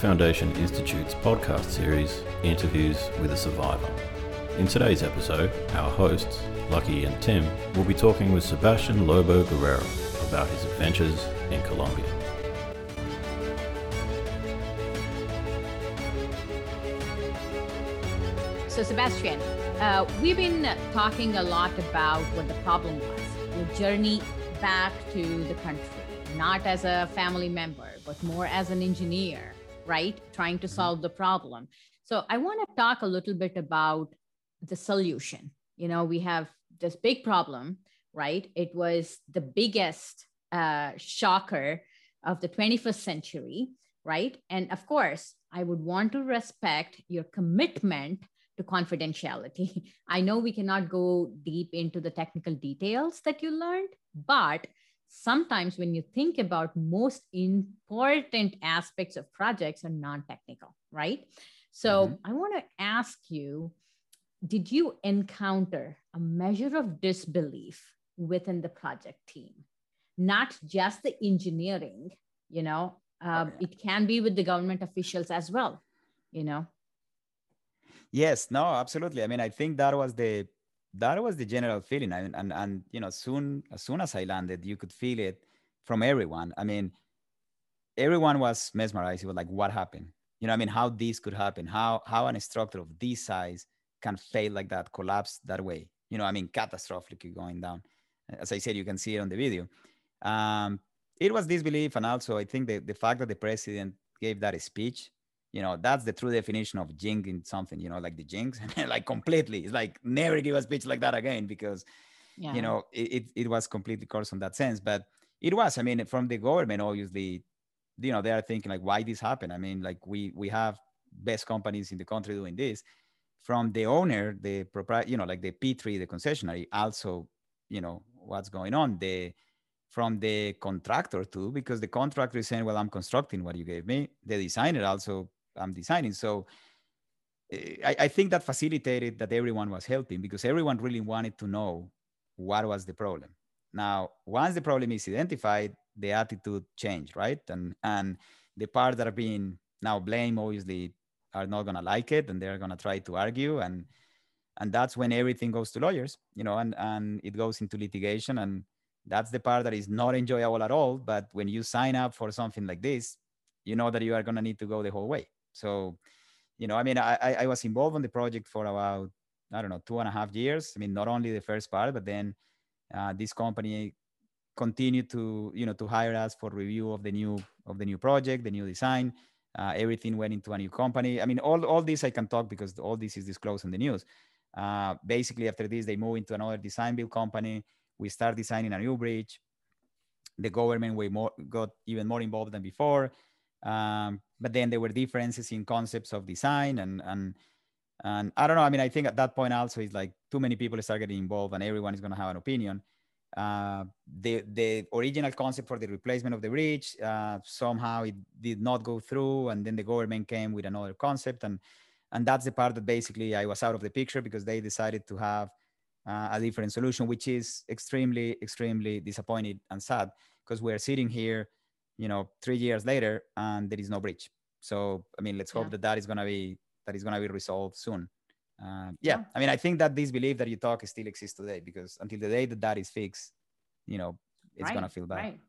Foundation Institute's podcast series, Interviews with a Survivor. In today's episode, our hosts, Lucky and Tim, will be talking with Sebastian Lobo Guerrero about his adventures in Colombia. So, Sebastian, uh, we've been talking a lot about what the problem was, your journey back to the country, not as a family member, but more as an engineer, right? Trying to solve the problem. So, I want to talk a little bit about the solution. You know, we have this big problem, right? It was the biggest uh, shocker of the 21st century, right? And of course, I would want to respect your commitment to confidentiality. I know we cannot go deep into the technical details that you learned, but sometimes when you think about most important aspects of projects are non-technical, right? So mm-hmm. I want to ask you, did you encounter a measure of disbelief within the project team? Not just the engineering, you know, uh, okay. it can be with the government officials as well, you know. Yes, no, absolutely. I mean, I think that was the that was the general feeling, and and, and you know, soon as soon as I landed, you could feel it from everyone. I mean, everyone was mesmerized. It was like, what happened? You know, I mean, how this could happen? How how an structure of this size can fail like that, collapse that way? You know, I mean, catastrophically going down. As I said, you can see it on the video. Um, it was disbelief, and also I think the the fact that the president gave that speech you know that's the true definition of jinxing something you know like the jinx like completely it's like never give a speech like that again because yeah. you know it, it, was completely course in that sense but it was i mean from the government obviously you know they are thinking like why this happened? I mean like we we have best companies in the country doing this. From the owner the proprietor you know like the p3 the concessionary also you know what's going on the from the contractor too because the contractor is saying well i'm constructing what you gave me. The designer also I'm designing. So eh, I, I think that facilitated that everyone was helping because everyone really wanted to know what was the problem. Now, once the problem is identified, the attitude changed, right? And and the part that are being now blamed obviously are not gonna like it and they're gonna try to argue and and that's when everything goes to lawyers, you know, and and it goes into litigation and that's the part that is not enjoyable at all. But when you sign up for something like this, you know that you are gonna need to go the whole way. So, you know, I mean, I, I was involved in the project for about, I don't know, two and a half years. I mean, not only the first part, but then uh, this company continued to, you know, to hire us for review of the new, of the new project, the new design. Uh, everything went into a new company. I mean, all, all this I can talk because all this is disclosed in the news. Uh, basically, after this, they move into another design build company. We start designing a new bridge. The government way more got even more involved than before. Um, but then there were differences in concepts of design and and and I don't know. I mean, I think at that point also it's like too many people start getting involved and everyone is going to have an opinion. Uh, the the original concept for the replacement of the bridge uh, somehow it did not go through, and then the government came with another concept, and and that's the part that basically I was out of the picture because they decided to have uh, a different solution, which is extremely extremely disappointed and sad because we're sitting here you know three years later and there is no breach so i mean let's hope yeah. that that is going to be that is going to be resolved soon uh, yeah. yeah. i mean i think that this belief that you talk still exists today because until the day that that is fixed you know it's right. going to feel bad right.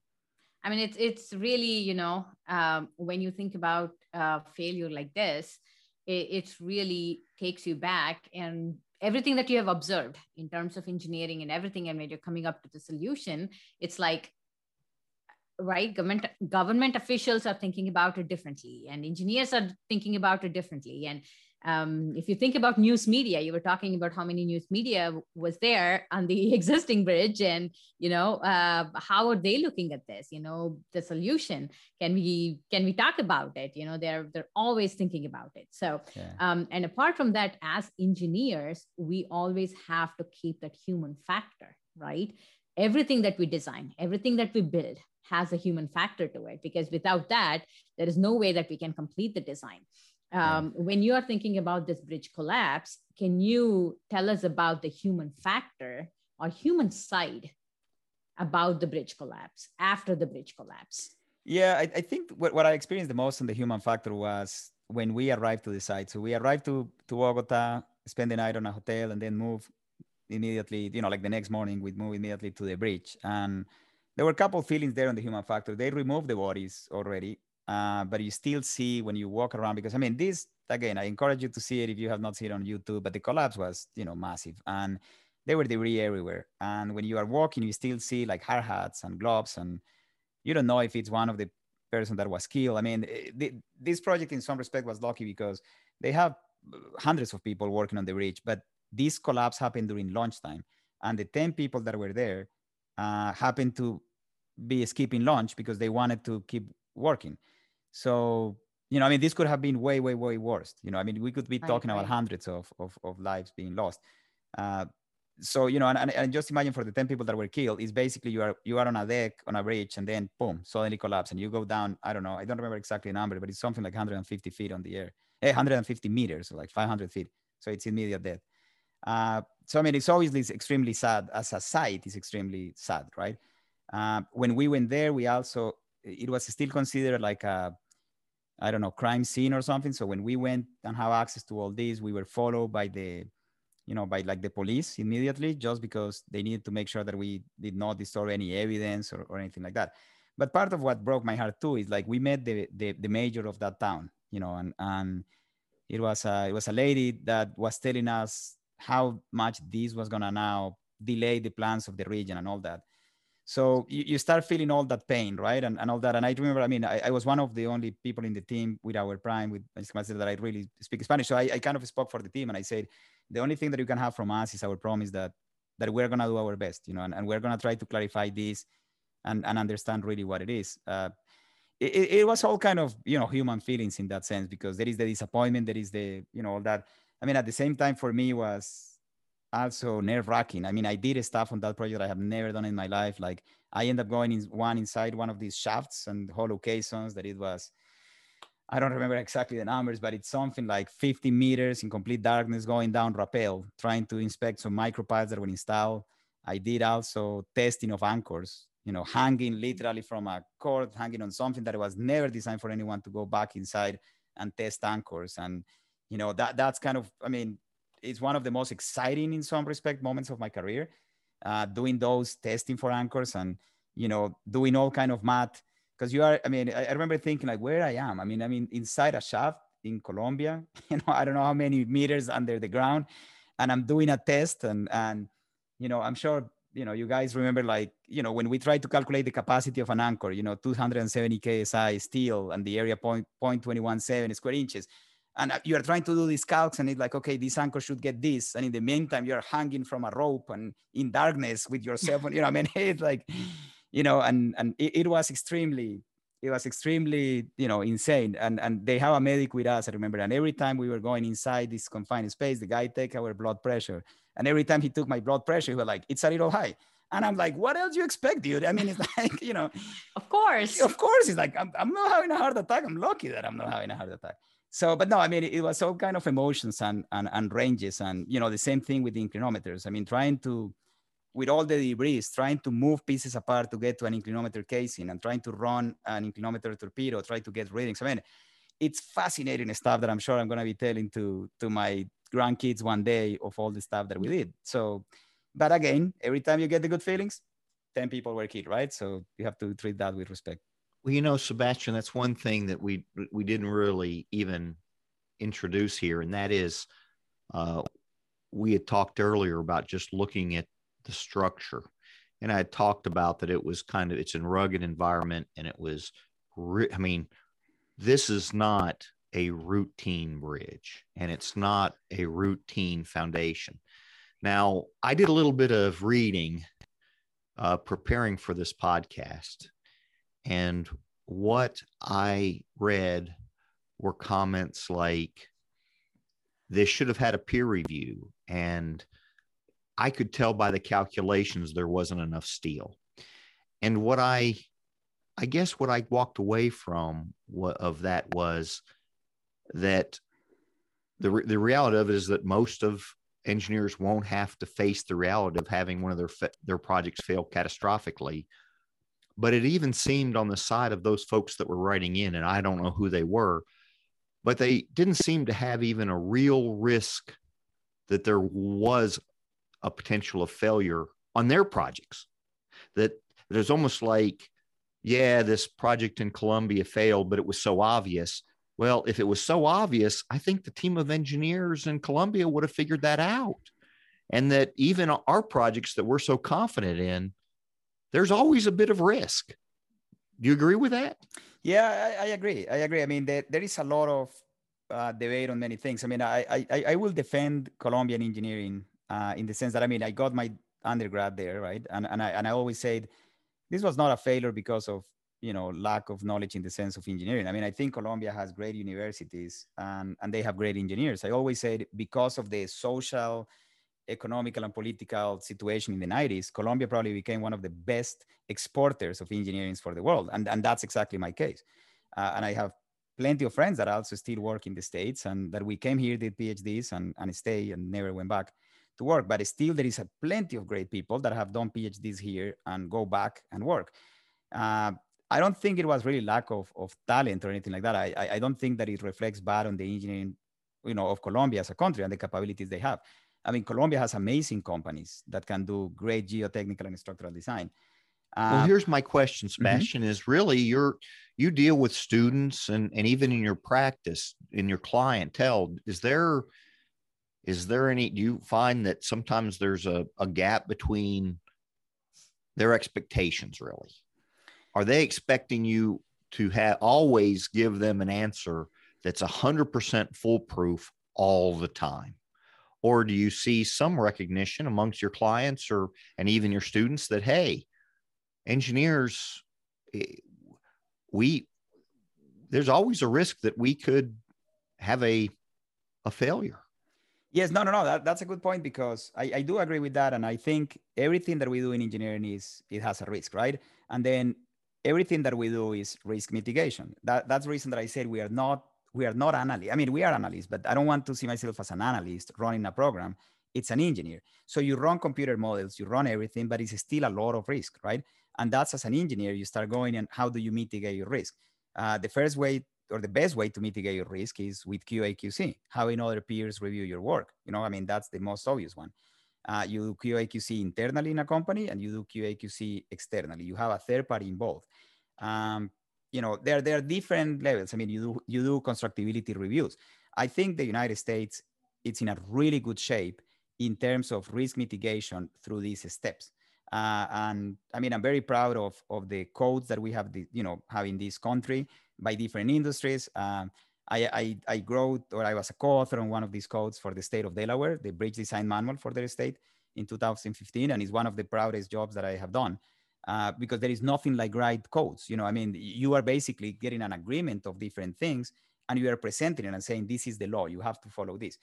i mean it's it's really you know um, when you think about uh, failure like this it, it really takes you back and everything that you have observed in terms of engineering and everything and when you're coming up to the solution it's like right? Government government officials are thinking about it differently and engineers are thinking about it differently. And um, if you think about news media you were talking about how many news media was there on the existing bridge and you know uh, how are they looking at this? You know the solution can we can we talk about it? You know they're they're always thinking about it. So yeah. um, and apart from that as engineers we always have to keep that human factor right? Everything that we design everything that we build has a human factor to it because without that there is no way that we can complete the design um, yeah. when you are thinking about this bridge collapse can you tell us about the human factor or human side about the bridge collapse after the bridge collapse Yeah, I, I think what, what I experienced the most on the human factor was when we arrived to the site. So we arrived to, to Bogota, spend the night on a hotel, and then move immediately, you know, like the next morning, we'd move immediately to the bridge. And there were a couple of feelings there on the human factor. They removed the bodies already, uh, but you still see when you walk around, because I mean, this, again, I encourage you to see it if you have not seen it on YouTube, but the collapse was, you know, massive. And there were debris everywhere. And when you are walking, you still see like hard hats and gloves, and you don't know if it's one of the person that was killed. I mean, eh, the, this project in some respect was lucky because they have hundreds of people working on the bridge, but this collapse happened during lunchtime. And the 10 people that were there uh, happened to be skipping lunch because they wanted to keep working. So, you know, I mean, this could have been way, way, way worse. You know, I mean, we could be talking about hundreds of, of, of, lives being lost. Uh, so you know and, and, just imagine for the 10 people that were killed is basically you are you are on a deck on a bridge and then boom suddenly collapse and you go down i don't know i don't remember exactly the number but it's something like 150 feet on the air eh, 150 meters so like 500 feet so it's immediate death uh, so i mean it's always extremely sad as a site is extremely sad right uh, when we went there we also it was still considered like a i don't know crime scene or something so when we went and have access to all this we were followed by the you know, by like the police immediately, just because they needed to make sure that we did not destroy any evidence or, or anything like that. But part of what broke my heart too is like we met the, the, the mayor of that town, you know, and, and it was a, it was a lady that was telling us how much this was gonna now delay the plans of the region and all that. So you, you start feeling all that pain, right? And, and all that. And I remember, I mean, I, I was one of the only people in the team with our prime, with that I really speak Spanish. So I, I kind of spoke for the team and I said, the only thing that you can have from us is our promise that that we're gonna do our best, you know, and, and we're gonna try to clarify this and, and understand really what it is. Uh, it, it was all kind of you know human feelings in that sense because there is the disappointment, there is the you know all that. I mean, at the same time, for me was also nerve wracking. I mean, I did stuff on that project I have never done in my life. Like I ended up going in one inside one of these shafts and hollow caissons that it was I don't remember exactly the numbers, but it's something like 50 meters in complete darkness going down rappel, trying to inspect some micropiles that were installed. I did also testing of anchors, you know, hanging literally from a cord, hanging on something that was never designed for anyone to go back inside and test anchors. And, you know, that that's kind of, I mean, it's one of the most exciting in some respect moments of my career, uh, doing those testing for anchors and, you know, doing all kind of math. Because you are i mean I, I, remember thinking like where i am? I mean i mean inside a shaft in colombia you know i don't know how many meters under the ground and i'm doing a test and and you know i'm sure you know you guys remember like you know when we try to calculate the capacity of an anchor you know 270 ksi steel and the area point, 0.217 square inches and uh, you are trying to do these calcs and it's like okay this anchor should get this. And in the meantime you're hanging from a rope and in darkness with yourself and you know i mean? It's like you know, and and it, it, was extremely it was extremely you know insane. And and they have a medic with us i remember. And every time we were going inside this confined space the guy take our blood pressure. And every time he took my blood pressure he was like it's a little high. And i'm like what else you expect dude? I mean it's like you know. Of course. Of course. It's like i'm, I'm not having a heart attack. I'm lucky that i'm not having a heart attack so but no i mean it, it was all kind of emotions and, and and ranges and you know the same thing with the inclinometers i mean trying to with all the debris, trying to move pieces apart to get to an inclinometer casing and trying to run an inclinometer torpedo, try to get readings. I mean, it's fascinating stuff that I'm sure I'm going to be telling to, to my grandkids one day of all the stuff that we did. So, but again, every time you get the good feelings, 10 people were killed, right? So you have to treat that with respect. Well, you know, Sebastian, that's one thing that we we didn't really even introduce here, and that is uh, we had talked earlier about just looking at the structure. And I had talked about that it was kind of it's in rugged environment and it was I mean, this is not a routine bridge and it's not a routine foundation. Now, I did a little bit of reading uh, preparing for this podcast, and what I read were comments like, this should have had a peer review, and I could tell by the calculations there wasn't enough steel. And what I, I guess what I walked away from of that was that the, the reality of it is that most of engineers won't have to face the reality of having one of their, their projects fail catastrophically but it even seemed on the side of those folks that were writing in, and I don't know who they were, but they didn't seem to have even a real risk that there was a potential of failure on their projects. That there's almost like, yeah, this project in Colombia failed, but it was so obvious. Well, if it was so obvious, I think the team of engineers in Colombia would have figured that out. And that even our projects that we're so confident in, there's always a bit of risk. Do you agree with that? Yeah, I, I agree. I agree. I mean, there, there is a lot of uh, debate on many things. I mean, I, I, I will defend Colombian engineering uh, in the sense that, I mean, I got my undergrad there, right? And, and, I, and I always said this was not a failure because of, you know, lack of knowledge in the sense of engineering. I mean, I think Colombia has great universities and, and they have great engineers. I always said because of the social economical and political situation in the 90s, Colombia probably became one of the best exporters of engineering for the world. And, and that's exactly my case. Uh, and I have plenty of friends that also still work in the States and that we came here, did PhDs and, and stay and never went back to work. But still, there is a plenty of great people that have done PhDs here and go back and work. Uh, I don't think it was really lack of, of talent or anything like that. I, I don't think that it reflects bad on the engineering, you know, of Colombia as a country and the capabilities they have. I mean, Colombia has amazing companies that can do great geotechnical and structural design. Uh, well, here's my question, mm-hmm. Sebastian: mm-hmm. Is really you're you deal with students and and even in your practice in your clientele, is there is there any? Do you find that sometimes there's a, a gap between their expectations? Really, are they expecting you to have always give them an answer that's a hundred percent foolproof all the time? Or do you see some recognition amongst your clients or and even your students that hey engineers eh, we there's always a risk that we could have a a failure? Yes no no no that, that's a good point because I, I do agree with that and i think everything that we do in engineering is it has a risk right? And then everything that we do is risk mitigation. That, that's the reason that i said we are not we are not analysts. I mean, we are analysts, but I don't want to see myself as an analyst running a program. It's an engineer. So you run computer models, you run everything, but it's still a lot of risk, right? And that's as an engineer, you start going and how do you mitigate your risk? Uh, the first way or the best way to mitigate your risk is with QA/QC, having other peers review your work. You know, I mean, that's the most obvious one. Uh, you do QA/QC internally in a company, and you do QA/QC externally. You have a third party involved. Um, you know there there are different levels. I mean you do you do constructability reviews. I think the united states it's in a really good shape in terms of risk mitigation through these steps. Uh, and i mean i'm very proud of of the codes that we have the, you know have in this country by different industries. Um, I, I, I wrote or I was a co-author on one of these codes for the state of Delaware, the bridge design manual for their state in 2015, and it's one of the proudest jobs that I have done uh, because there is nothing like write codes. You know, I mean, you are basically getting an agreement of different things and you are presenting it and saying, this is the law, you have to follow this.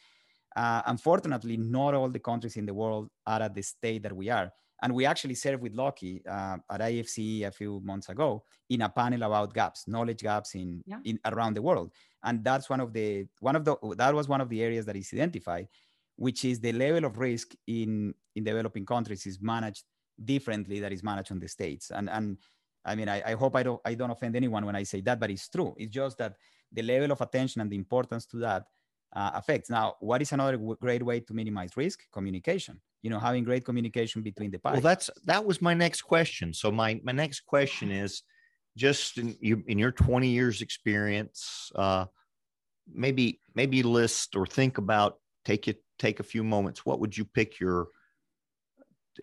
Uh, unfortunately, not all the countries in the world are at the state that we are. And we actually served with Lucky uh, at IFC a few months ago in a panel about gaps, knowledge gaps in, yeah. in around the world. And that's one of the one of the that was one of the areas that is identified, which is the level of risk in in developing countries is managed differently that is managed on the states. And and I mean, I, I hope I don't I don't offend anyone when I say that, but it's true. It's just that the level of attention and the importance to that uh, affects. Now, what is another w- great way to minimize risk? Communication. You know, having great communication between the parties. Well, that's that was my next question. So my my next question is, just in you in your 20 years experience, uh, maybe maybe list or think about take it take a few moments. What would you pick your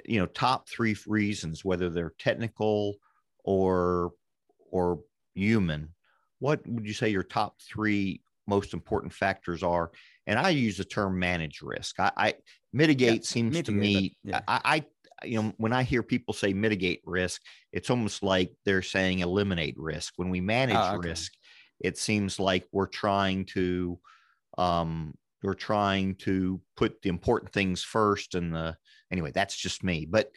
you know top three reasons whether they're technical or or human what would you say your top three most important factors are and i use the term manage risk i, I mitigate yeah, seems mitigate, to me yeah. I, I you know when i hear people say mitigate risk it's almost like they're saying eliminate risk when we manage oh, okay. risk it seems like we're trying to um we're trying to put the important things first and the anyway, that's just me. But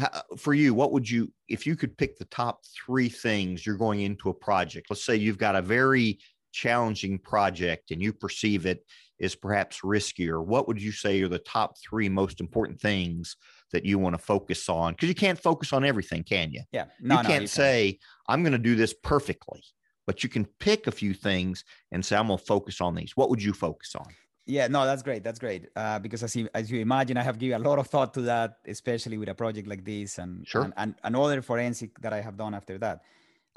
uh, for you, what would you, if you could pick the top three things you're going into a project? Let's say you've got a very challenging project and you perceive it, is perhaps riskier, what would you say are the top three most important things that you want to focus on? Because you can't focus on everything, can you? Yeah. No, you can't you say, I'm going to do this perfectly, but you can pick a few things and say, I'm going to focus on these. What would you focus on? Yeah, no, that's great. That's great. Uh, because as you, as you imagine, I have given a lot of thought to that, especially with a project like this and, sure. and, and, and other forensic that I have done after that.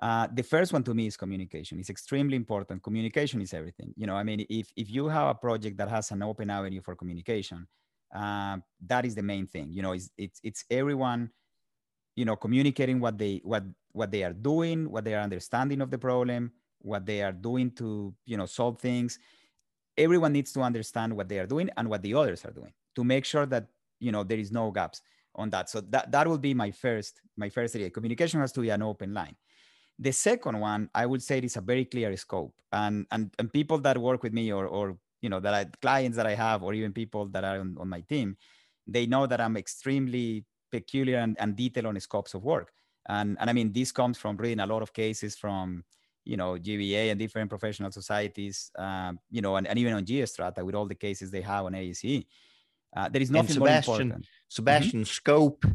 Uh, the first one to me is communication. It's extremely important. Communication is everything. You know, I mean, if, if you have a project that has an open avenue for communication, uh, that is the main thing. You know, it's, it's, it's everyone, you know, communicating what they, what, what they are doing, what they are understanding of the problem, what they are doing to, you know, solve things everyone needs to understand what they are doing and what the others are doing to make sure that you know there is no gaps on that. So that that will be my first my first area communication has to be an open line. The second one i would say is a very clear scope. And and, and people that work with me or or you know that I, clients that i have or even people that are on, on my team they know that i'm extremely peculiar and, and detailed on scopes of work. And and i mean this comes from reading a lot of cases from you know, GBA and different professional societies, um, you know, and, and even on Geostrata with all the cases they have on AEC. Uh, there is nothing Sebastian, more important. Sebastian, mm-hmm. scope,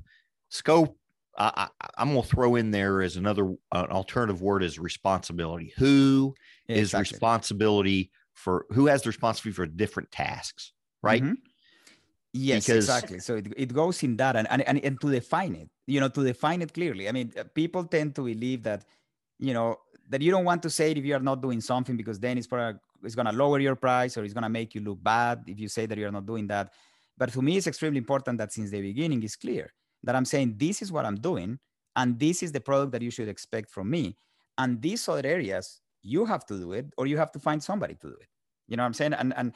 scope. I, am going to throw in there as another uh, alternative word is responsibility. Who yeah, is exactly. responsibility for who has the responsibility for different tasks, right? Mm-hmm. Yes, because, exactly. So it, it goes in that and, and, and, and to define it, you know, to define it clearly. I mean, uh, people tend to believe that, you know, that you don't want to say it if you are not doing something because then it's probably it's going to lower your price or it's going to make you look bad if you say that you're not doing that. But for me, it's extremely important that since the beginning is clear that I'm saying this is what I'm doing and this is the product that you should expect from me. And these other areas, you have to do it or you have to find somebody to do it. You know what I'm saying? And and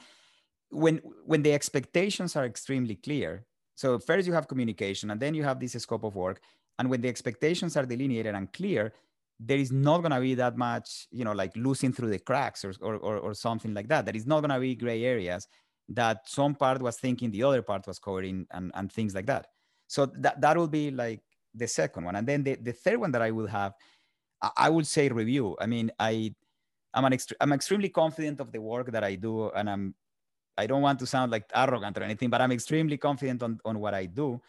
when when the expectations are extremely clear, so first you have communication and then you have this scope of work. And when the expectations are delineated and clear, there is not going to be that much, you know, like losing through the cracks or, or, or, or something like that. There is not going to be gray areas that some part was thinking the other part was covering and, and things like that. So that, that will be like the second one. And then the, the third one that I will have, I, I would say review. I mean, I, I'm an ext- I'm extremely confident of the work that I do. And I'm, I don't want to sound like arrogant or anything, but I'm extremely confident on, on what I do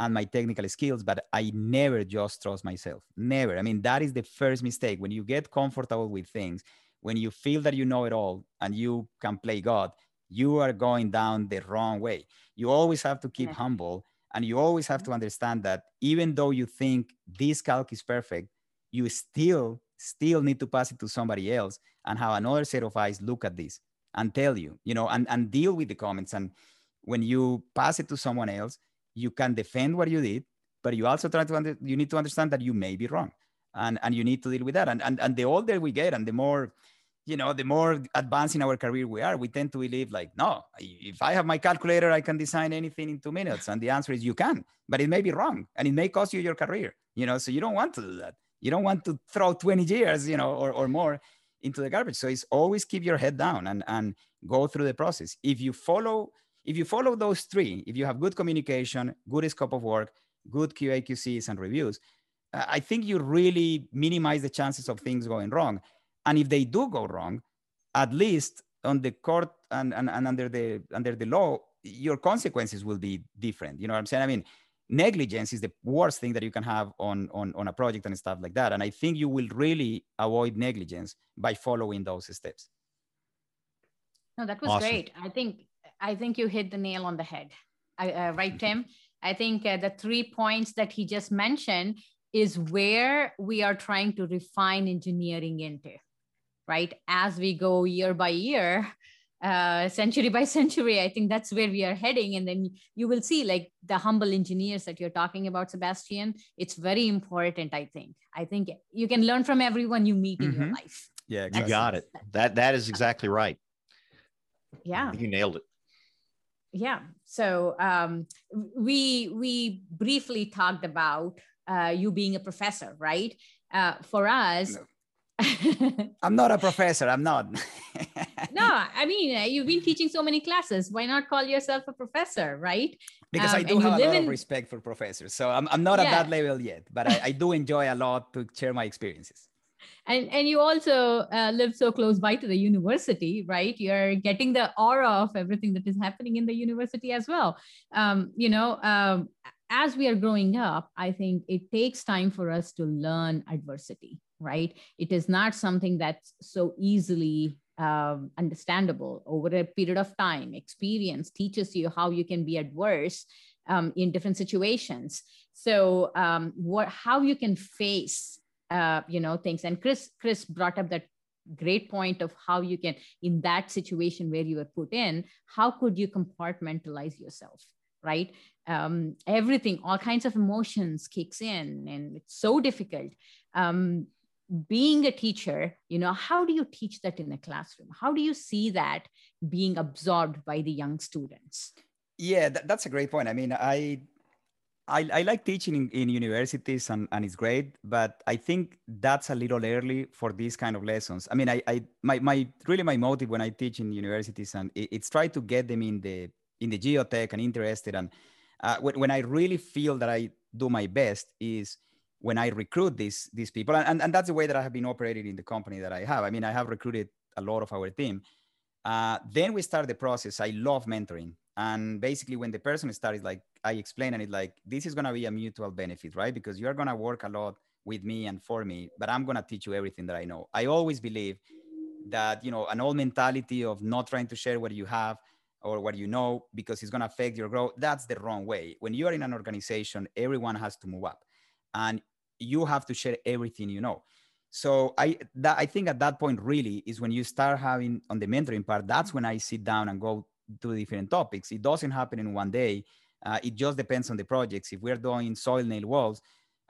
and my technical skills, but I never just trust myself. Never. I mean, that is the first mistake. When you get comfortable with things, when you feel that you know it all and you can play God, you are going down the wrong way. You always have to keep yeah. humble and you always have to mm-hmm. understand that even though you think this calc is perfect, you still still need to pass it to somebody else and have another set of eyes look at this and tell you, you know, and, and deal with the comments. And when you pass it to someone else, you can defend what you did, but you also try to under, you need to understand that you may be wrong, and and you need to deal with that. And and and the older we get, and the more you know, the more advanced in our career we are, we tend to believe like, no, if I have my calculator, I can design anything in two minutes. And the answer is you can, but it may be wrong and it may cost you your career, you know, so you don't want to do that. You don't want to throw 20 years, you know, or, or more into the garbage. So it's always keep your head down and, and go through the process. If you follow if you follow those three, if you have good communication, good scope of work, good QA, QCs, and reviews, uh, I think you really minimize the chances of things going wrong. And if they do go wrong, at least on the court and, and, and under the under the law, your consequences will be different. You know what I'm saying? I mean, negligence is the worst thing that you can have on, on, on a project and stuff like that. And I think you will really avoid negligence by following those steps. No, that was awesome. great. I think I think you hit the nail on the head. Uh, right, Tim? I think uh, the three points that he just mentioned is where we are trying to refine engineering into, right? As we go year by year, uh, century by century, I think that's where we are heading. And then you will see like the humble engineers that you're talking about, Sebastian. It's very important, I think. I think you can learn from everyone you meet mm-hmm. in your mm-hmm. life. Yeah, exactly. you got it. That that is exactly right. Yeah. You nailed it yeah. So um, we we briefly talked about uh, you being a professor right? Uh, for us no. i'm not a professor i'm not. No i mean uh, you've been teaching so many classes. Why not call yourself a professor right? Because um, i do have a lot in... of respect for professors so i'm, I'm not yeah. at that level yet but I, I do enjoy a lot to share my experiences and and you also uh, live so close by to the university right? You're getting the aura of everything that is happening in the university as well. Um, you know um, as we are growing up i think it takes time for us to learn adversity right? It is not something that's so easily um, understandable. Over a period of time experience teaches you how you can be adverse um, in different situations. So um, what how you can face uh, you know things. And chris chris brought up that great point of how you can in that situation where you were put in how could you compartmentalize yourself right? Um, everything all kinds of emotions kicks in and it's so difficult. Um, being a teacher you know how do you teach that in a classroom? How do you see that being absorbed by the young students? Yeah that, that's a great point. I mean i I, I like teaching in, in universities and, and it's great, but I think that's a little early for these kind of lessons. I mean, I, I my, my really my motive when I teach in universities and it, it's try to get them in the in the geotech and interested. And uh, when, when I really feel that I do my best is when I recruit these these people, and, and, and that's the way that I have been operating in the company that I have. I mean, I have recruited a lot of our team. Uh, then we start the process. I love mentoring. And basically, when the person starts, like I explain, and it like this is gonna be a mutual benefit, right? Because you're gonna work a lot with me and for me, but I'm gonna teach you everything that I know. I always believe that you know an old mentality of not trying to share what you have or what you know because it's gonna affect your growth. That's the wrong way. When you are in an organization, everyone has to move up, and you have to share everything you know so i that i think at that point really is when you start having on the mentoring part that's when i sit down and go to different topics it doesn't happen in one day uh, it just depends on the projects. If we're doing soil nail walls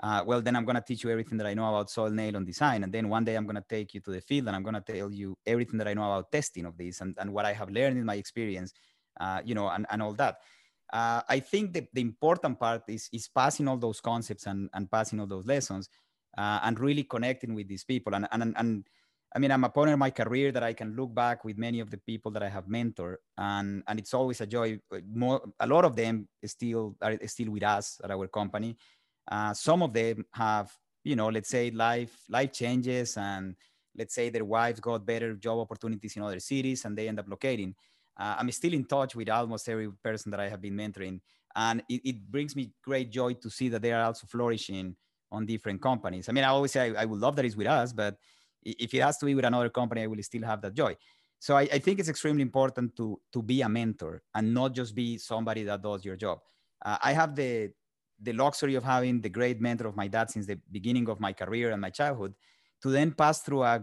uh, well then i'm going to teach you everything that i know about soil nail on design. And then one day i'm going to take you to the field and i'm going to tell you everything that i know about testing of this and, and what i have learned in my experience uh, you know and, and all that. Uh, i think the, the important part is, is passing all those concepts and, and passing all those lessons uh, and really connecting with these people. And, and, and I mean, I'm a point in my career that I can look back with many of the people that I have mentored, and and it's always a joy. More, a lot of them still are still with us at our company. Uh, some of them have, you know, let's say life life changes, and let's say their wives got better job opportunities in other cities, and they end up locating. Uh, I'm still in touch with almost every person that I have been mentoring, and it, it brings me great joy to see that they are also flourishing on different companies. I mean, I always say I, I would love that it's with us, but if it has to be with another company, I will still have that joy. So I, I, think it's extremely important to to be a mentor and not just be somebody that does your job. Uh, I have the the luxury of having the great mentor of my dad since the beginning of my career and my childhood, to then pass through a,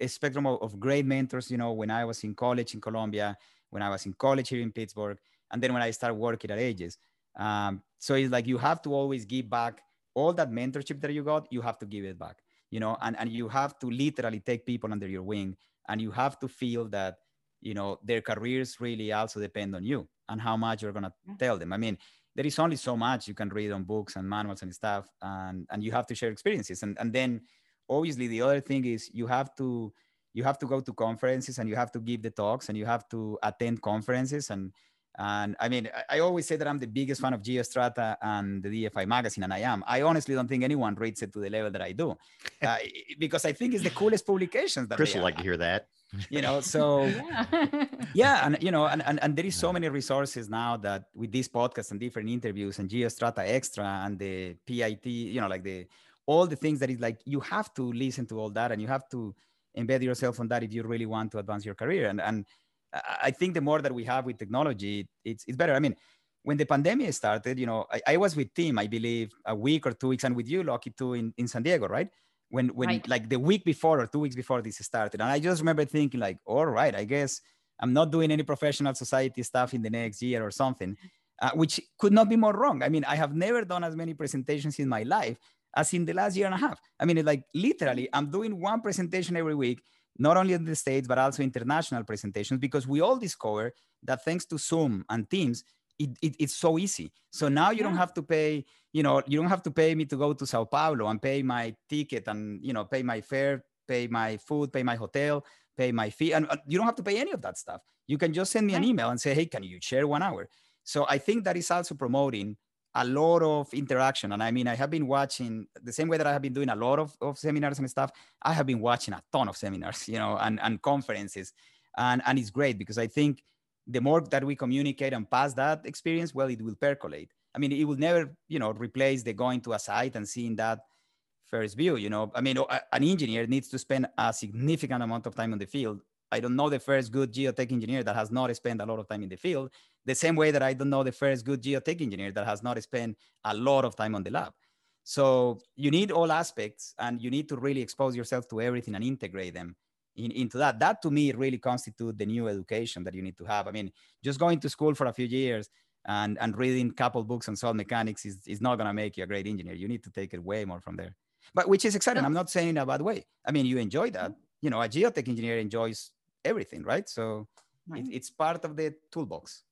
a spectrum of, of great mentors. You know, when I was in college in Colombia, when I was in college here in Pittsburgh, and then when I started working at AGES. Um, so it's like you have to always give back all that mentorship that you got, you have to give it back, you know, and, and you have to literally take people under your wing and you have to feel that, you know, their careers really also depend on you and how much you're going to tell them. I mean, there is only so much you can read on books and manuals and stuff, and, and you have to share experiences. And, and then obviously the other thing is you have to, you have to go to conferences and you have to give the talks and you have to attend conferences and and I mean, I, always say that I'm the biggest fan of Geostrata and the DFI magazine, and I am. I honestly don't think anyone reads it to the level that I do, uh, because I think it's the coolest publications. That Chris would like to hear that. You know, so yeah. yeah, and you know, and, and and there is so many resources now that with this podcast and different interviews and Geostrata Extra and the PIT, you know, like the all the things that is like you have to listen to all that and you have to embed yourself on that if you really want to advance your career and and I think the more that we have with technology, it's, it's better. I mean, when the pandemic started, you know, I, I was with Tim, I believe, a week or two weeks, and with you, Lucky, too, in, in San Diego, right? When, when right. like the week before or two weeks before this started. And I just remember thinking, like, all right, I guess I'm not doing any professional society stuff in the next year or something, uh, which could not be more wrong. I mean, I have never done as many presentations in my life as in the last year and a half. I mean, like literally, I'm doing one presentation every week not only in the States, but also international presentations, because we all discover that thanks to Zoom and Teams, it, it, it's so easy. So now you yeah. don't have to pay, you know, you don't have to pay me to go to Sao Paulo and pay my ticket and, you know, pay my fare, pay my food, pay my hotel, pay my fee. And you don't have to pay any of that stuff. You can just send me an email and say, hey, can you share one hour? So I think that is also promoting a lot of interaction. And I mean, I have been watching the same way that I have been doing a lot of, of seminars and stuff. I have been watching a ton of seminars, you know, and, and conferences. And, and it's great because I think the more that we communicate and pass that experience, well, it will percolate. I mean, it will never, you know, replace the going to a site and seeing that first view. You know, I mean, an engineer needs to spend a significant amount of time on the field. I don't know the first good geotech engineer that has not spent a lot of time in the field. The same way that I don't know the first good geotech engineer that has not spent a lot of time on the lab. So you need all aspects, and you need to really expose yourself to everything and integrate them in, into that. That to me really constitute the new education that you need to have. I mean, just going to school for a few years and, and reading a couple books on solid mechanics is, is not going to make you a great engineer. You need to take it way more from there. But which is exciting. I'm not saying in a bad way. I mean, you enjoy that. Mm-hmm. You know, a geotech engineer enjoys everything, right? So right. It, it's part of the toolbox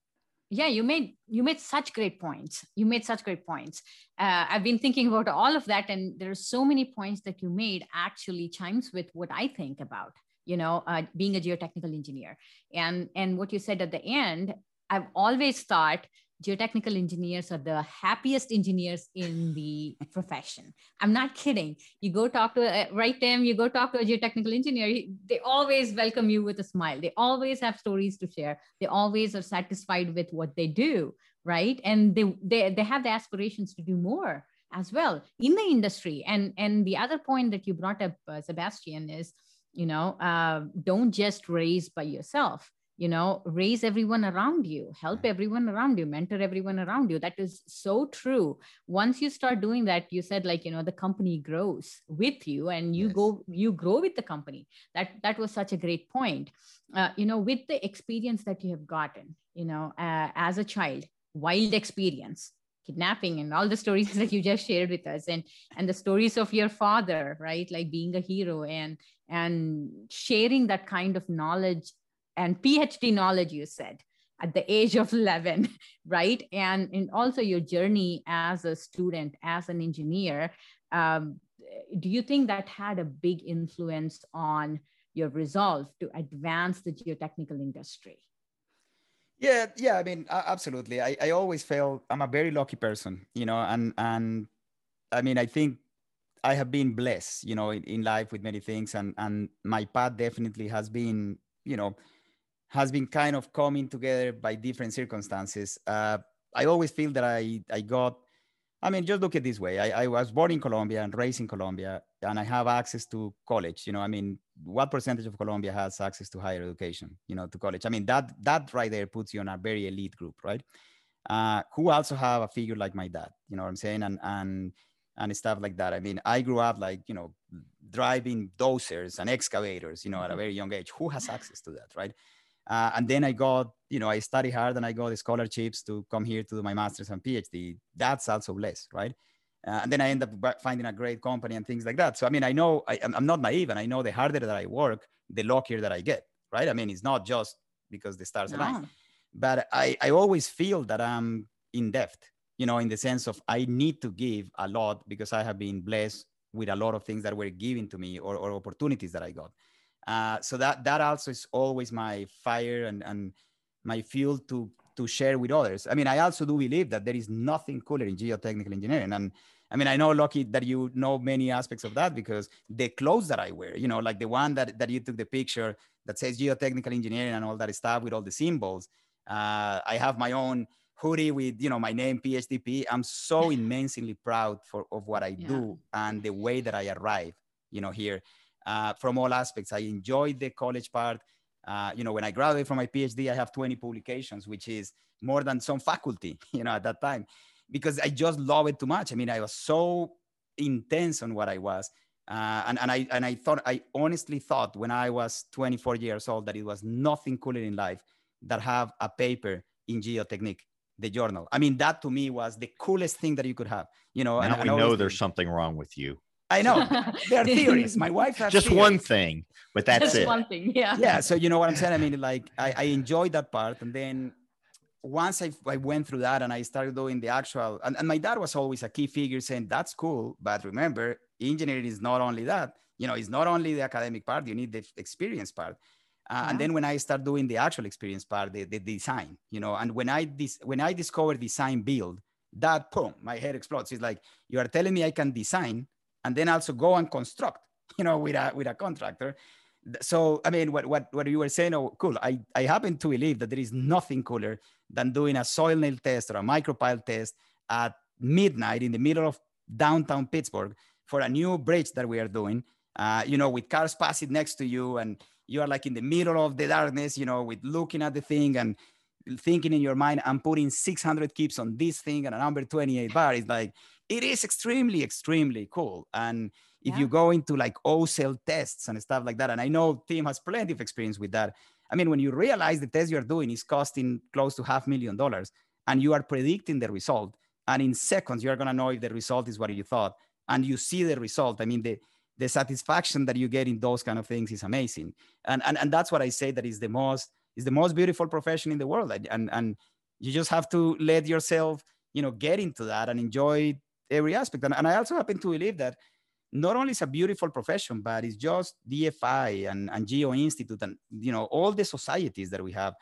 yeah you made you made such great points you made such great points uh, i've been thinking about all of that and there are so many points that you made actually chimes with what i think about you know uh, being a geotechnical engineer and and what you said at the end i've always thought geotechnical engineers are the happiest engineers in the profession. I'm not kidding. You go talk to a, uh, right them, you go talk to a geotechnical engineer, they always welcome you with a smile. They always have stories to share. They always are satisfied with what they do, right? And they they, they have the aspirations to do more as well in the industry. And and the other point that you brought up, uh, Sebastian, is you know uh, don't just raise by yourself you know raise everyone around you help everyone around you mentor everyone around you. That is so true. Once you start doing that you said like you know the company grows with you and you yes. go you grow with the company. That that was such a great point. Uh, you know with the experience that you have gotten you know uh, as a child wild experience kidnapping and all the stories that you just shared with us and and the stories of your father right? Like being a hero and and sharing that kind of knowledge and PhD knowledge, you said, at the age of 11, right? And, and also your journey as a student, as an engineer. Um, do you think that had a big influence on your resolve to advance the geotechnical industry? Yeah, yeah. I mean, absolutely. I, I always felt I'm a very lucky person, you know, and and I mean, I think I have been blessed, you know, in, in life with many things, and and my path definitely has been, you know, has been kind of coming together by different circumstances. Uh, I always feel that I, I got, I mean, just look at this way. I, I was born in Colombia and raised in Colombia, and I have access to college. You know, I mean, what percentage of Colombia has access to higher education? You know, to college. I mean, that that right there puts you in a very elite group, right? Uh, who also have a figure like my dad. You know what I'm saying? And and and stuff like that. I mean, I grew up like you know driving dozers and excavators. You know, at a mm-hmm. very young age. Who has access to that, right? Uh, and then I got, you know, I studied hard and I got the scholarships to come here to do my master's and PhD. That's also less, right? Uh, and then I end up finding a great company and things like that. So, I mean, I know I, am not naive and I know the harder that I work, the luckier that I get, right? I mean, it's not just because the stars no. align, but I, I always feel that I'm in depth, you know, in the sense of I need to give a lot because I have been blessed with a lot of things that were given to me or, or opportunities that I got. Uh, so that that also is always my fire and, and my fuel to to share with others. I mean, I also do believe that there is nothing cooler in geotechnical engineering. And I mean, I know, Lucky, that you know many aspects of that because the clothes that I wear, you know, like the one that, that you took the picture that says geotechnical engineering and all that stuff with all the symbols. Uh, I have my own hoodie with, you know, my name, PhDP. I'm so immensely proud for of what I yeah. do and the way that I arrive, you know, here uh, from all aspects. I enjoyed the college part. Uh, you know, when I graduated from my PhD, I have 20 publications, which is more than some faculty, you know, at that time, because I just love it too much. I mean, I was so intense on what I was. Uh, and, and I and I thought I honestly thought when I was 24 years old that it was nothing cooler in life that have a paper in geotechnique, the journal. I mean, that to me was the coolest thing that you could have. You know, now and, we know there's something wrong with you. I know there are theories. My wife has just theories. one thing, but that's just it. One thing, yeah. Yeah. So you know what I'm saying? I mean, like I, I enjoyed that part, and then once I, I went through that and I started doing the actual, and, and my dad was always a key figure saying that's cool, but remember, engineering is not only that. You know, it's not only the academic part. You need the experience part. Uh, yeah. And then when I start doing the actual experience part, the, the design, you know, and when I dis- when I discovered design build, that boom, my head explodes. It's like you are telling me I can design and then also go and construct, you know, with a with a contractor. So I mean, what what what you were saying, oh, cool. I I happen to believe that there is nothing cooler than doing a soil nail test or a micropile test at midnight in the middle of downtown Pittsburgh for a new bridge that we are doing. Uh, you know, with cars passing next to you, and you are like in the middle of the darkness, you know, with looking at the thing and thinking in your mind, I'm putting 600 kips on this thing and a number 28 bar. It's like, it is extremely, extremely cool. And if yeah. you go into like O-cell tests and stuff like that, and I know Tim has plenty of experience with that. I mean, when you realize the test you're doing is costing close to half million dollars and you are predicting the result, and in seconds, you're going to know if the result is what you thought, and you see the result. I mean, the, the satisfaction that you get in those kind of things is amazing. And, and, and that's what I say that is the most is the most beautiful profession in the world and and you just have to let yourself you know get into that and enjoy every aspect. And, and i also happen to believe that not only is a beautiful profession but it's just dfi and, and geo institute and you know all the societies that we have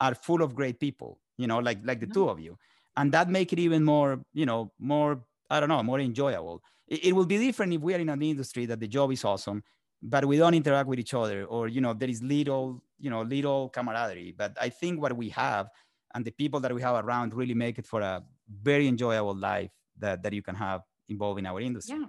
are full of great people you know like like the two of you. And that make it even more you know more i don't know more enjoyable. It, it will be different if we are in an industry that the job is awesome but we don't interact with each other or you know there is little you know little camaraderie. But i think what we have and the people that we have around really make it for a very enjoyable life that, that you can have involved in our industry. Yeah.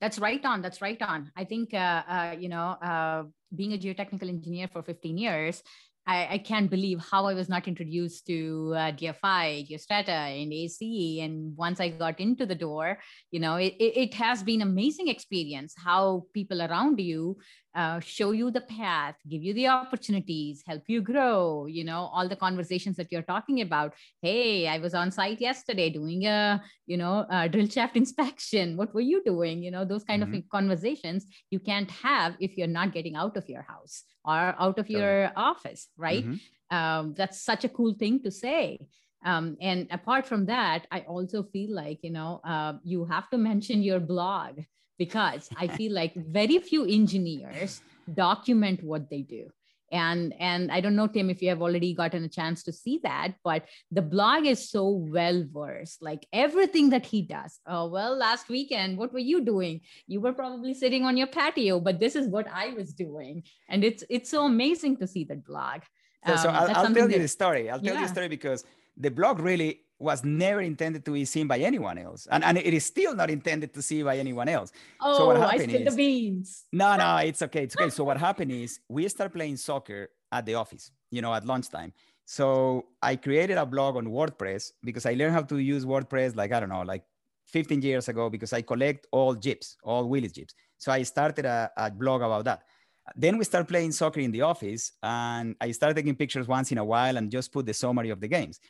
That's right on that's right on. I think uh, uh, you know uh, being a geotechnical engineer for 15 years I, I, can't believe how I was not introduced to uh, GFI, Geostrata, and ACE. And once I got into the door, you know, it, it has been amazing experience how people around you uh, show you the path, give you the opportunities, help you grow. You know, all the conversations that you're talking about. Hey, I was on site yesterday doing a, you know, a drill shaft inspection. What were you doing? You know, those kind mm-hmm. of conversations you can't have if you're not getting out of your house or out of your office, right? Mm-hmm. Um, that's such a cool thing to say. Um, and apart from that, I also feel like, you know, uh, you have to mention your blog because I feel like very few engineers document what they do. And, and I don't know, Tim, if you have already gotten a chance to see that, but the blog is so well versed, like everything that he does. Oh, well, last weekend, what were you doing? You were probably sitting on your patio, but this is what I was doing. And it's, it's so amazing to see that blog. So, um, so I'll, I'll tell that, you the story. I'll tell yeah. you the story because the blog really was never intended to be seen by anyone else. And, and it is still not intended to see by anyone else. Oh, so what oh, I spilled the beans. No, no, it's okay. It's okay. so what happened is we start playing soccer at the office, you know, at lunchtime. So I created a blog on WordPress because I learned how to use WordPress like, I don't know, like 15 years ago because I collect all Jeeps, all Willys Jeeps. So I started a, a blog about that. Then we start playing soccer in the office and I started taking pictures once in a while and just put the summary of the games.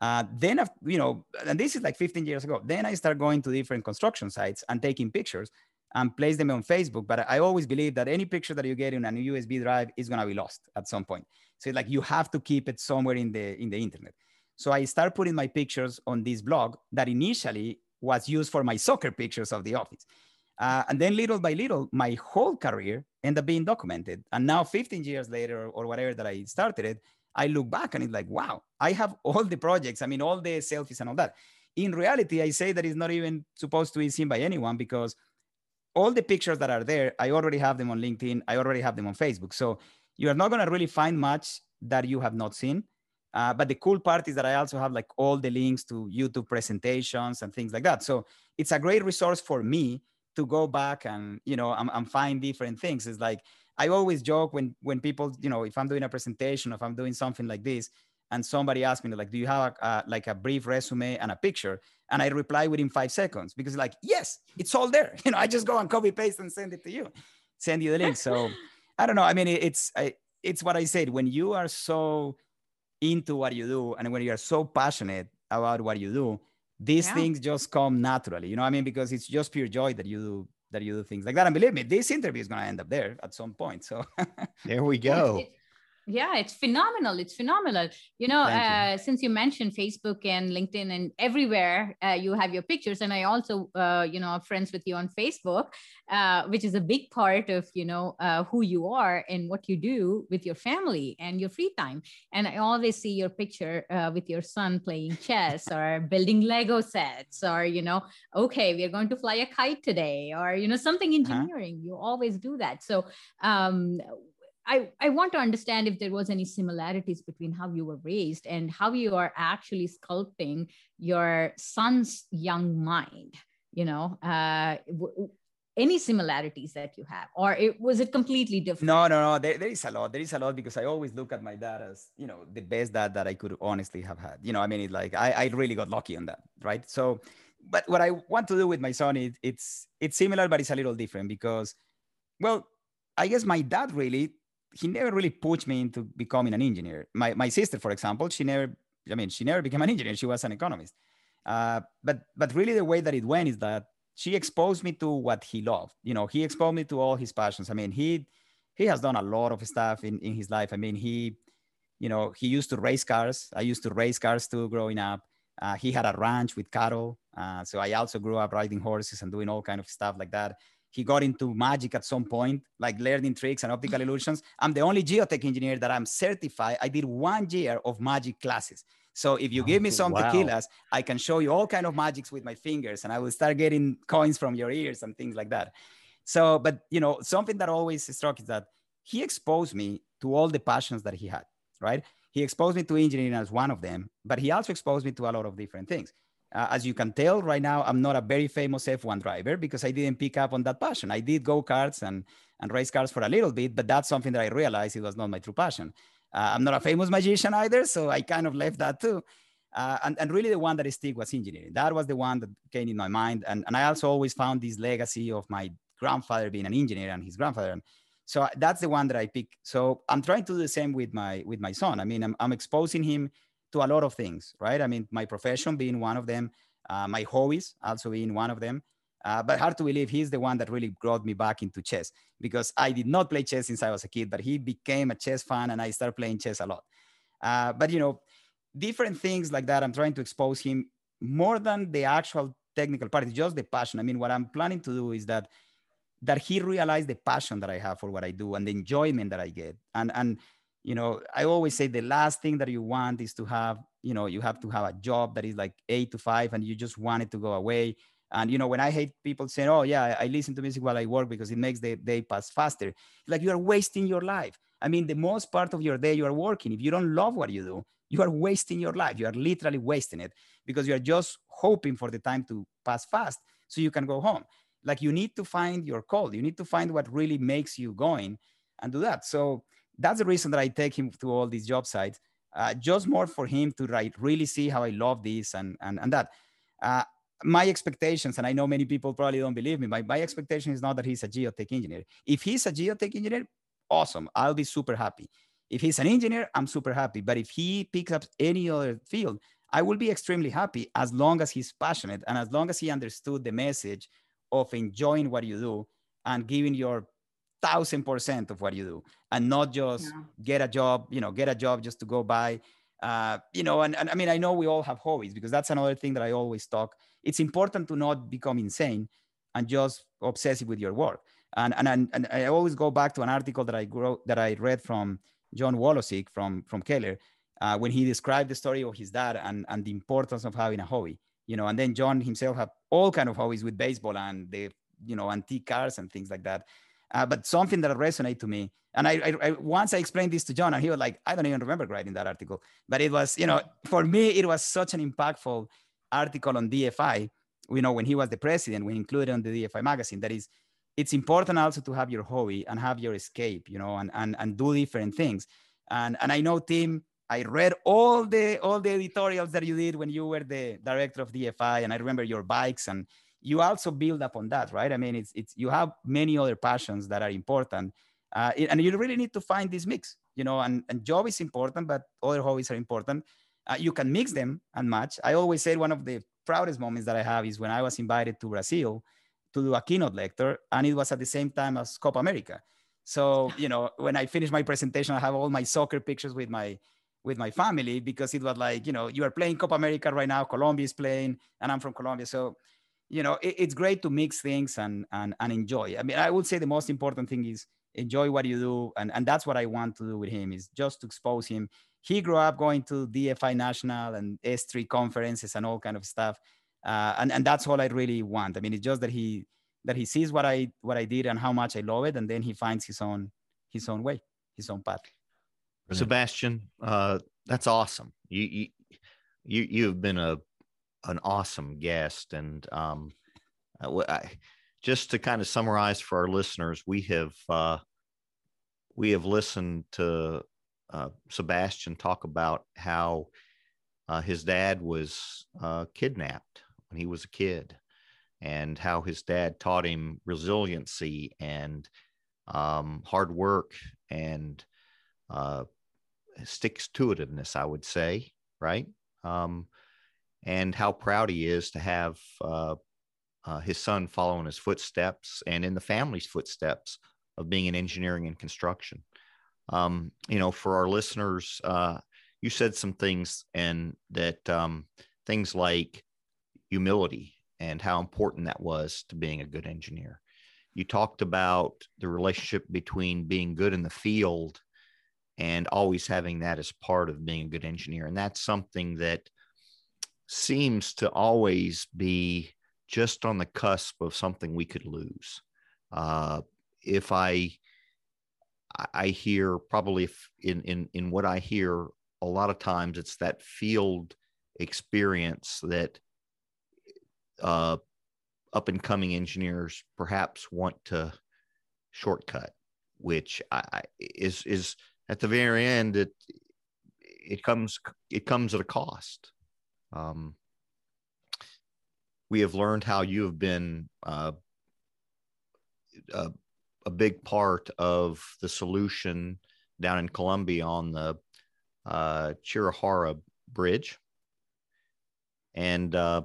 Uh, then, you know, and this is like 15 years ago. Then I start going to different construction sites and taking pictures and place them on Facebook. But I always believe that any picture that you get in a USB drive is gonna be lost at some point. So like you have to keep it somewhere in the in the internet. So I start putting my pictures on this blog that initially was used for my soccer pictures of the office. Uh, and then little by little, my whole career ended up being documented. And now 15 years later or whatever that I started it, I look back and it's like, wow, I have all the projects. I mean, all the selfies and all that. In reality, I say that it's not even supposed to be seen by anyone because all the pictures that are there, I already have them on LinkedIn. I already have them on Facebook. So you are not going to really find much that you have not seen. Uh, but the cool part is that I also have like all the links to YouTube presentations and things like that. So it's a great resource for me to go back and you know and, and find different things. It's like I always joke when when people, you know, if I'm doing a presentation, if I'm doing something like this, and somebody asks me like, "Do you have a, a, like a brief resume and a picture?" and I reply within five seconds because like, yes, it's all there. You know, I just go and copy paste and send it to you, send you the link. So I don't know. I mean, it's I, it's what I said. When you are so into what you do and when you are so passionate about what you do, these yeah. things just come naturally. You know, I mean, because it's just pure joy that you do that you do things like that. And believe me, this interview is going to end up there at some point. So there we go. Yeah it's phenomenal it's phenomenal you know uh, you. since you mentioned facebook and linkedin and everywhere uh, you have your pictures and i also uh, you know friends with you on facebook uh, which is a big part of you know uh, who you are and what you do with your family and your free time and i always see your picture uh, with your son playing chess or building lego sets or you know okay we are going to fly a kite today or you know something uh-huh. engineering huh? you always do that so um, I, I want to understand if there was any similarities between how you were raised and how you are actually sculpting your son's young mind you know? Uh, w- any similarities that you have? Or it, was it completely different? No no no there, there is a lot there is a lot because i always look at my dad as you know the best dad that i could honestly have had. You know i mean it like i, I really got lucky on that right? So but what i want to do with my son it, it's it's similar but it's a little different because well i guess my dad really he never really pushed me into becoming an engineer. My, my sister, for example, she never, I mean, she never became an engineer. She was an economist. Uh, but, but really the way that it went is that she exposed me to what he loved. You know, he exposed me to all his passions. I mean, he, he has done a lot of stuff in, in his life. I mean, he, you know, he used to race cars. I used to race cars too growing up. Uh, he had a ranch with cattle. Uh, so I also grew up riding horses and doing all kind of stuff like that. He got into magic at some point, like learning tricks and optical illusions. I'm the only geotech engineer that I'm certified. I did one year of magic classes. So if you give me some wow. tequilas, I can show you all kind of magics with my fingers, and I will start getting coins from your ears and things like that. So, but you know, something that always struck is that he exposed me to all the passions that he had. Right? He exposed me to engineering as one of them, but he also exposed me to a lot of different things. Uh, as you can tell right now, I'm not a very famous F1 driver because I didn't pick up on that passion. I did go karts and, and race cars for a little bit, but that's something that I realized it was not my true passion. Uh, I'm not a famous magician either, so I kind of left that too. Uh, and, and really the one that I stick was engineering. That was the one that came in my mind. And, and I also always found this legacy of my grandfather being an engineer and his grandfather. So that's the one that I pick. So I'm trying to do the same with my with my son. I mean, I'm, I'm exposing him to a lot of things, right? I mean, my profession being one of them, uh, my hobbies also being one of them. Uh, but hard to believe he's the one that really brought me back into chess because I did not play chess since I was a kid, but he became a chess fan and I started playing chess a lot. Uh, but you know, different things like that, I'm trying to expose him more than the actual technical part, it's just the passion. I mean, what I'm planning to do is that that he realized the passion that I have for what I do and the enjoyment that I get. And and you know i always say the last thing that you want is to have you know you have to have a job that is like eight to five and you just want it to go away. And you know when i hate people saying oh yeah i listen to music while i work because it makes the day pass faster. Like you are wasting your life. I mean the most part of your day you are working. If you don't love what you do you are wasting your life. You are literally wasting it because you are just hoping for the time to pass fast so you can go home. Like you need to find your call. You need to find what really makes you going and do that. So that's the reason that I take him to all these job sites, uh, just more for him to like really see how I love this and and and that. Uh, my expectations, and I know many people probably don't believe me, my, my expectation is not that he's a geotech engineer. If he's a geotech engineer, awesome. I'll be super happy. If he's an engineer, I'm super happy. But if he picks up any other field, I will be extremely happy as long as he's passionate and as long as he understood the message of enjoying what you do and giving your thousand percent of what you do and not just yeah. get a job you know get a job just to go by uh, you know and, and i mean i know we all have hobbies because that's another thing that i always talk. It's important to not become insane and just obsessive with your work. And and, and, i always go back to an article that i grow that i read from john Wolosick from from keller uh, when he described the story of his dad and and the importance of having a hobby you know and then john himself had all kind of hobbies with baseball and the you know antique cars and things like that uh, but something that resonated to me, and I, I, I, once I explained this to John, and he was like, "I don't even remember writing that article," but it was, you know, for me, it was such an impactful article on DFI. You know, when he was the president, we included on the DFI magazine. That is, it's important also to have your hobby and have your escape, you know, and and and do different things. And and I know Tim, I read all the all the editorials that you did when you were the director of DFI, and I remember your bikes and you also build upon that, right? I mean, it's it's you have many other passions that are important, uh, and you really need to find this mix, you know. And and job is important, but other hobbies are important. Uh, you can mix them and match. I always say one of the proudest moments that I have is when I was invited to Brazil to do a keynote lecture, and it was at the same time as Copa America. So, you know, when I finish my presentation, I have all my soccer pictures with my with my family because it was like, you know, you are playing Copa America right now, Colombia is playing, and I'm from Colombia. So, you know, it, it's great to mix things and, and and enjoy. I mean, I would say the most important thing is enjoy what you do. And, and that's what I want to do with him is just to expose him. He grew up going to DFI National and S3 conferences and all kind of stuff. Uh, and, and that's all I really want. I mean, it's just that he that he sees what I what I did and how much I love it, and then he finds his own his own way, his own path. Sebastian, uh, that's awesome. You you you you've been a an awesome guest, and um, I, just to kind of summarize for our listeners, we have uh, we have listened to uh, Sebastian talk about how uh, his dad was uh, kidnapped when he was a kid, and how his dad taught him resiliency and um, hard work and uh, sticks to itiveness, I would say, right? Um, and how proud he is to have uh, uh, his son follow in his footsteps and in the family's footsteps of being in engineering and construction. Um, you know, for our listeners, uh, you said some things and that um, things like humility and how important that was to being a good engineer. You talked about the relationship between being good in the field and always having that as part of being a good engineer. And that's something that seems to always be just on the cusp of something we could lose. Uh, if I I hear probably in in in what I hear a lot of times it's that field experience that uh, up and coming engineers perhaps want to shortcut, which I, is is at the very end it it comes it comes at a cost. Um, we have learned how you have been uh, a, a, big part of the solution down in Colombia on the uh, Chirajara Bridge, and uh,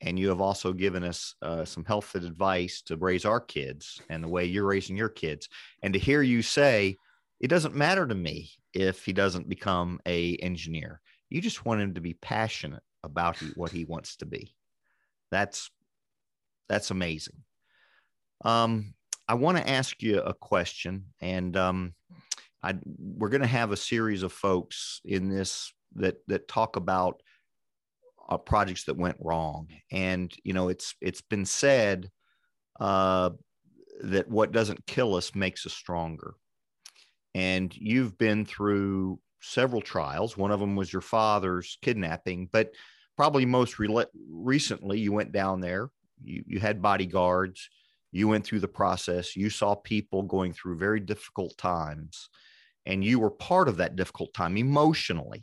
and you have also given us uh, some health advice to raise our kids and the way you're raising your kids. And to hear you say, it doesn't matter to me if he doesn't become a engineer. You just want him to be passionate about what he wants to be. That's that's amazing. Um, I want to ask you a question, and um, I, we're going to have a series of folks in this that that talk about uh, projects that went wrong. And you know, it's it's been said uh, that what doesn't kill us makes us stronger. And you've been through several trials. One of them was your father's kidnapping, but probably most re- recently you went down there you, you had bodyguards you went through the process you saw people going through very difficult times and you were part of that difficult time emotionally.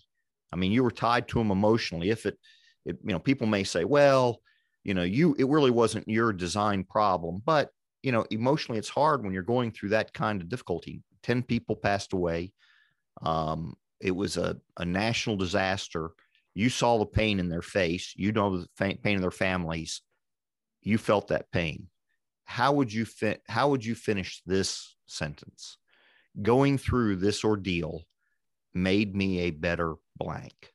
I mean you were tied to them emotionally. If it, it you know people may say well you know you it really wasn't your design problem but you know emotionally it's hard when you're going through that kind of difficulty. 10 people passed away um, it was a, a national disaster. You saw the pain in their face. You know the pain in their families. You felt that pain. How would you fit how would you finish this sentence? Going through this ordeal made me a better blank.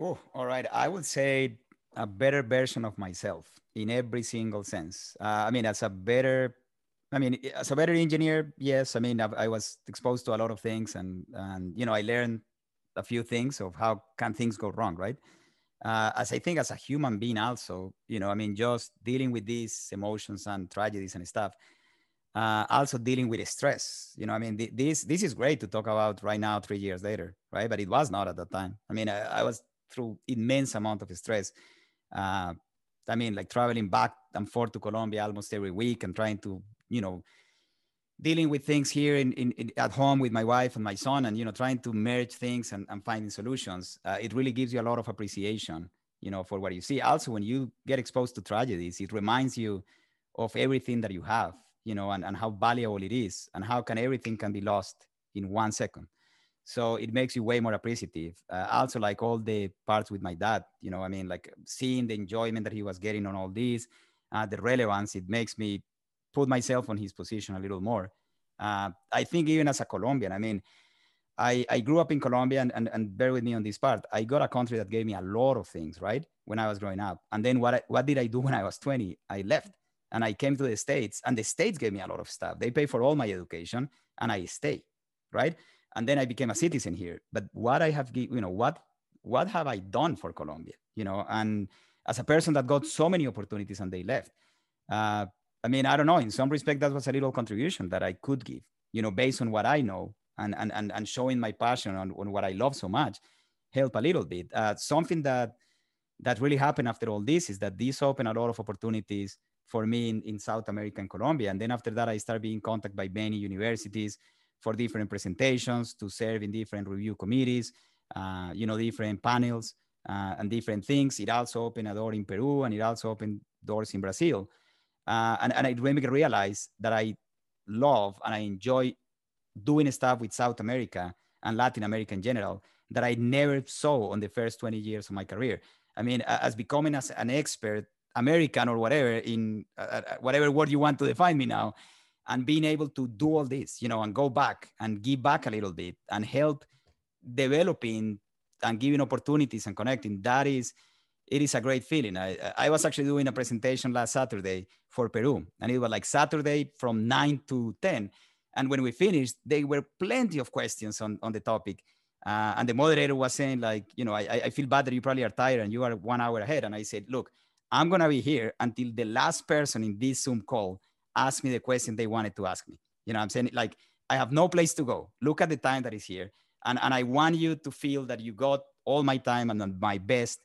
Oh all right. I would say a better version of myself in every single sense. Uh, i mean as a better I mean, as a better engineer, yes. I mean, I, I was exposed to a lot of things, and and you know, I learned a few things of how can things go wrong, right? Uh, as I think as a human being also, you know, I mean, just dealing with these emotions and tragedies and stuff, uh, also dealing with stress, you know, I mean, th- this, this is great to talk about right now, three years later, right? But it was not at that time. I mean, I, I was through immense amount of stress. Uh, I mean, like traveling back and forth to Colombia almost every week and trying to, you know, dealing with things here in, in, in, at home with my wife and my son and you know trying to merge things and, and finding solutions uh, it really gives you a lot of appreciation you know for what you see. Also when you get exposed to tragedies it reminds you of everything that you have you know and, and how valuable it is and how can everything can be lost in one second. So it makes you way more appreciative. Uh, also like all the parts with my dad you know i mean like seeing the enjoyment that he was getting on all these uh, the relevance it makes me put myself on his position a little more. Uh, I think even as a Colombian, I mean, I, I grew up in Colombia and, and, and bear with me on this part. I got a country that gave me a lot of things, right? When I was growing up. And then what, I, what did I do when I was 20? I left and I came to the States and the States gave me a lot of stuff. They pay for all my education and I stay, right? And then I became a citizen here. But what I have, you know, what, what have I done for Colombia? You know, and as a person that got so many opportunities and they left, uh, I mean, I don't know. In some respect, that was a little contribution that I could give, you know, based on what I know and and and, and showing my passion on, on what I love so much, help a little bit. Uh, something that that really happened after all this is that this opened a lot of opportunities for me in, in South America and Colombia. And then after that, I started being contacted by many universities for different presentations to serve in different review committees, uh, you know, different panels uh, and different things. It also opened a door in Peru and it also opened doors in Brazil. Uh, and, and I really realized that I love and I enjoy doing stuff with South America and Latin America in general that I never saw on the first 20 years of my career. I mean, as becoming as an expert, American or whatever, in uh, uh, uh, whatever word you want to define me now, and being able to do all this, you know, and go back and give back a little bit and help developing and giving opportunities and connecting, that is, it is a great feeling. I, I was actually doing a presentation last Saturday for Peru, and it was like Saturday from 9 to 10 and when we finished, there were plenty of questions on, on the topic. Uh, and the moderator was saying, like, you know, I, I feel bad that you probably are tired and you are one hour ahead. And I said, look, I'm going to be here until the last person in this Zoom call asked me the question they wanted to ask me. You know, I'm saying, like, I have no place to go. Look at the time that is here. And, and I want you to feel that you got all my time and my best,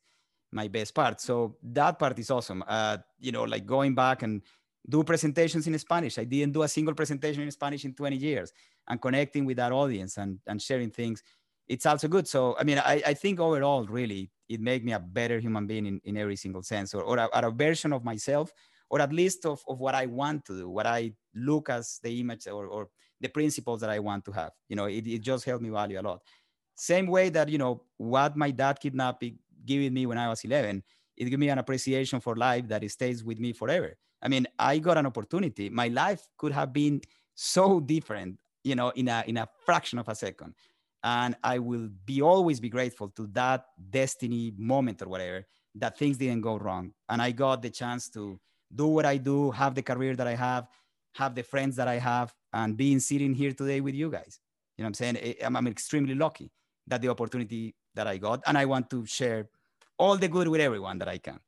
my best part. So that part is awesome. Uh, you know, like going back and do presentations in Spanish. I didn't do a single presentation in Spanish in 20 years and connecting with that audience and, and sharing things. It's also good. So, I mean, I, I think overall, really, it made me a better human being in, in every single sense or, or, a, or a version of myself, or at least of, of what I want to do, what I look as the image or, or the principles that I want to have. You know, it, it just helped me value a lot. Same way that, you know, what my dad kidnapping giving me when I was 11, it gave me an appreciation for life that stays with me forever I mean, I got an opportunity. My life could have been so different, you know, in a in a fraction of a second. And I will be always be grateful to that destiny moment or whatever that things didn't go wrong. And I got the chance to do what I do, have the career that I have, have the friends that I have, and being sitting here today with you guys. You know I'm saying? I'm, I'm extremely lucky that the opportunity that I got, and I want to share all the good with everyone that I can.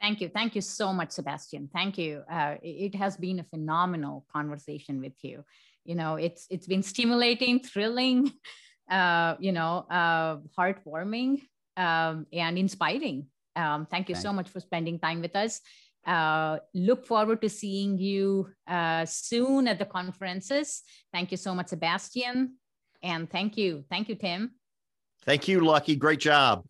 Thank you. Thank you so much, Sebastian. Thank you. Uh, it has been a phenomenal conversation with you. You know, it's it's been stimulating, thrilling, uh, you know, uh, heartwarming, um, and inspiring. Um, thank you Thanks. so much for spending time with us. Uh, look forward to seeing you uh, soon at the conferences. Thank you so much, Sebastian. And thank you. Thank you, Tim. Thank you, Lucky. Great job.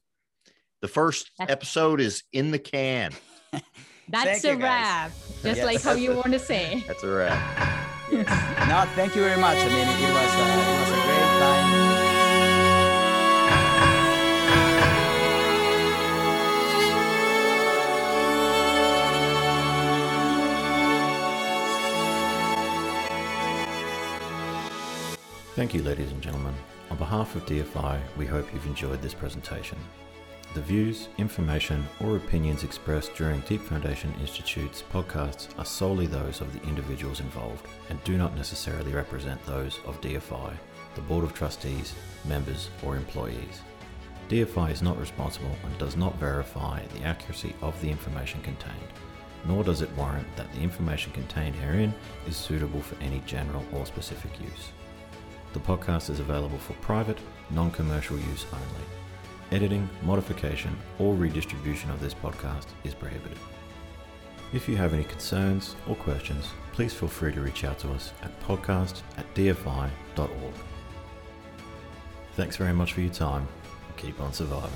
The first That's- episode is in the can. That's a wrap, just yes. like how you want to say. That's a wrap. Yes. no, thank you very much. I mean, it was, uh, it was a great time. Thank you, ladies and gentlemen. On behalf of DFI, we hope you've enjoyed this presentation. The views, information, or opinions expressed during Deep Foundation Institute's podcasts are solely those of the individuals involved and do not necessarily represent those of DFI, the Board of Trustees, members, or employees. DFI is not responsible and does not verify the accuracy of the information contained, nor does it warrant that the information contained herein is suitable for any general or specific use. The podcast is available for private, non commercial use only. Editing, modification, or redistribution of this podcast is prohibited. If you have any concerns or questions, please feel free to reach out to us at podcast at dfi.org. Thanks very much for your time. And keep on surviving.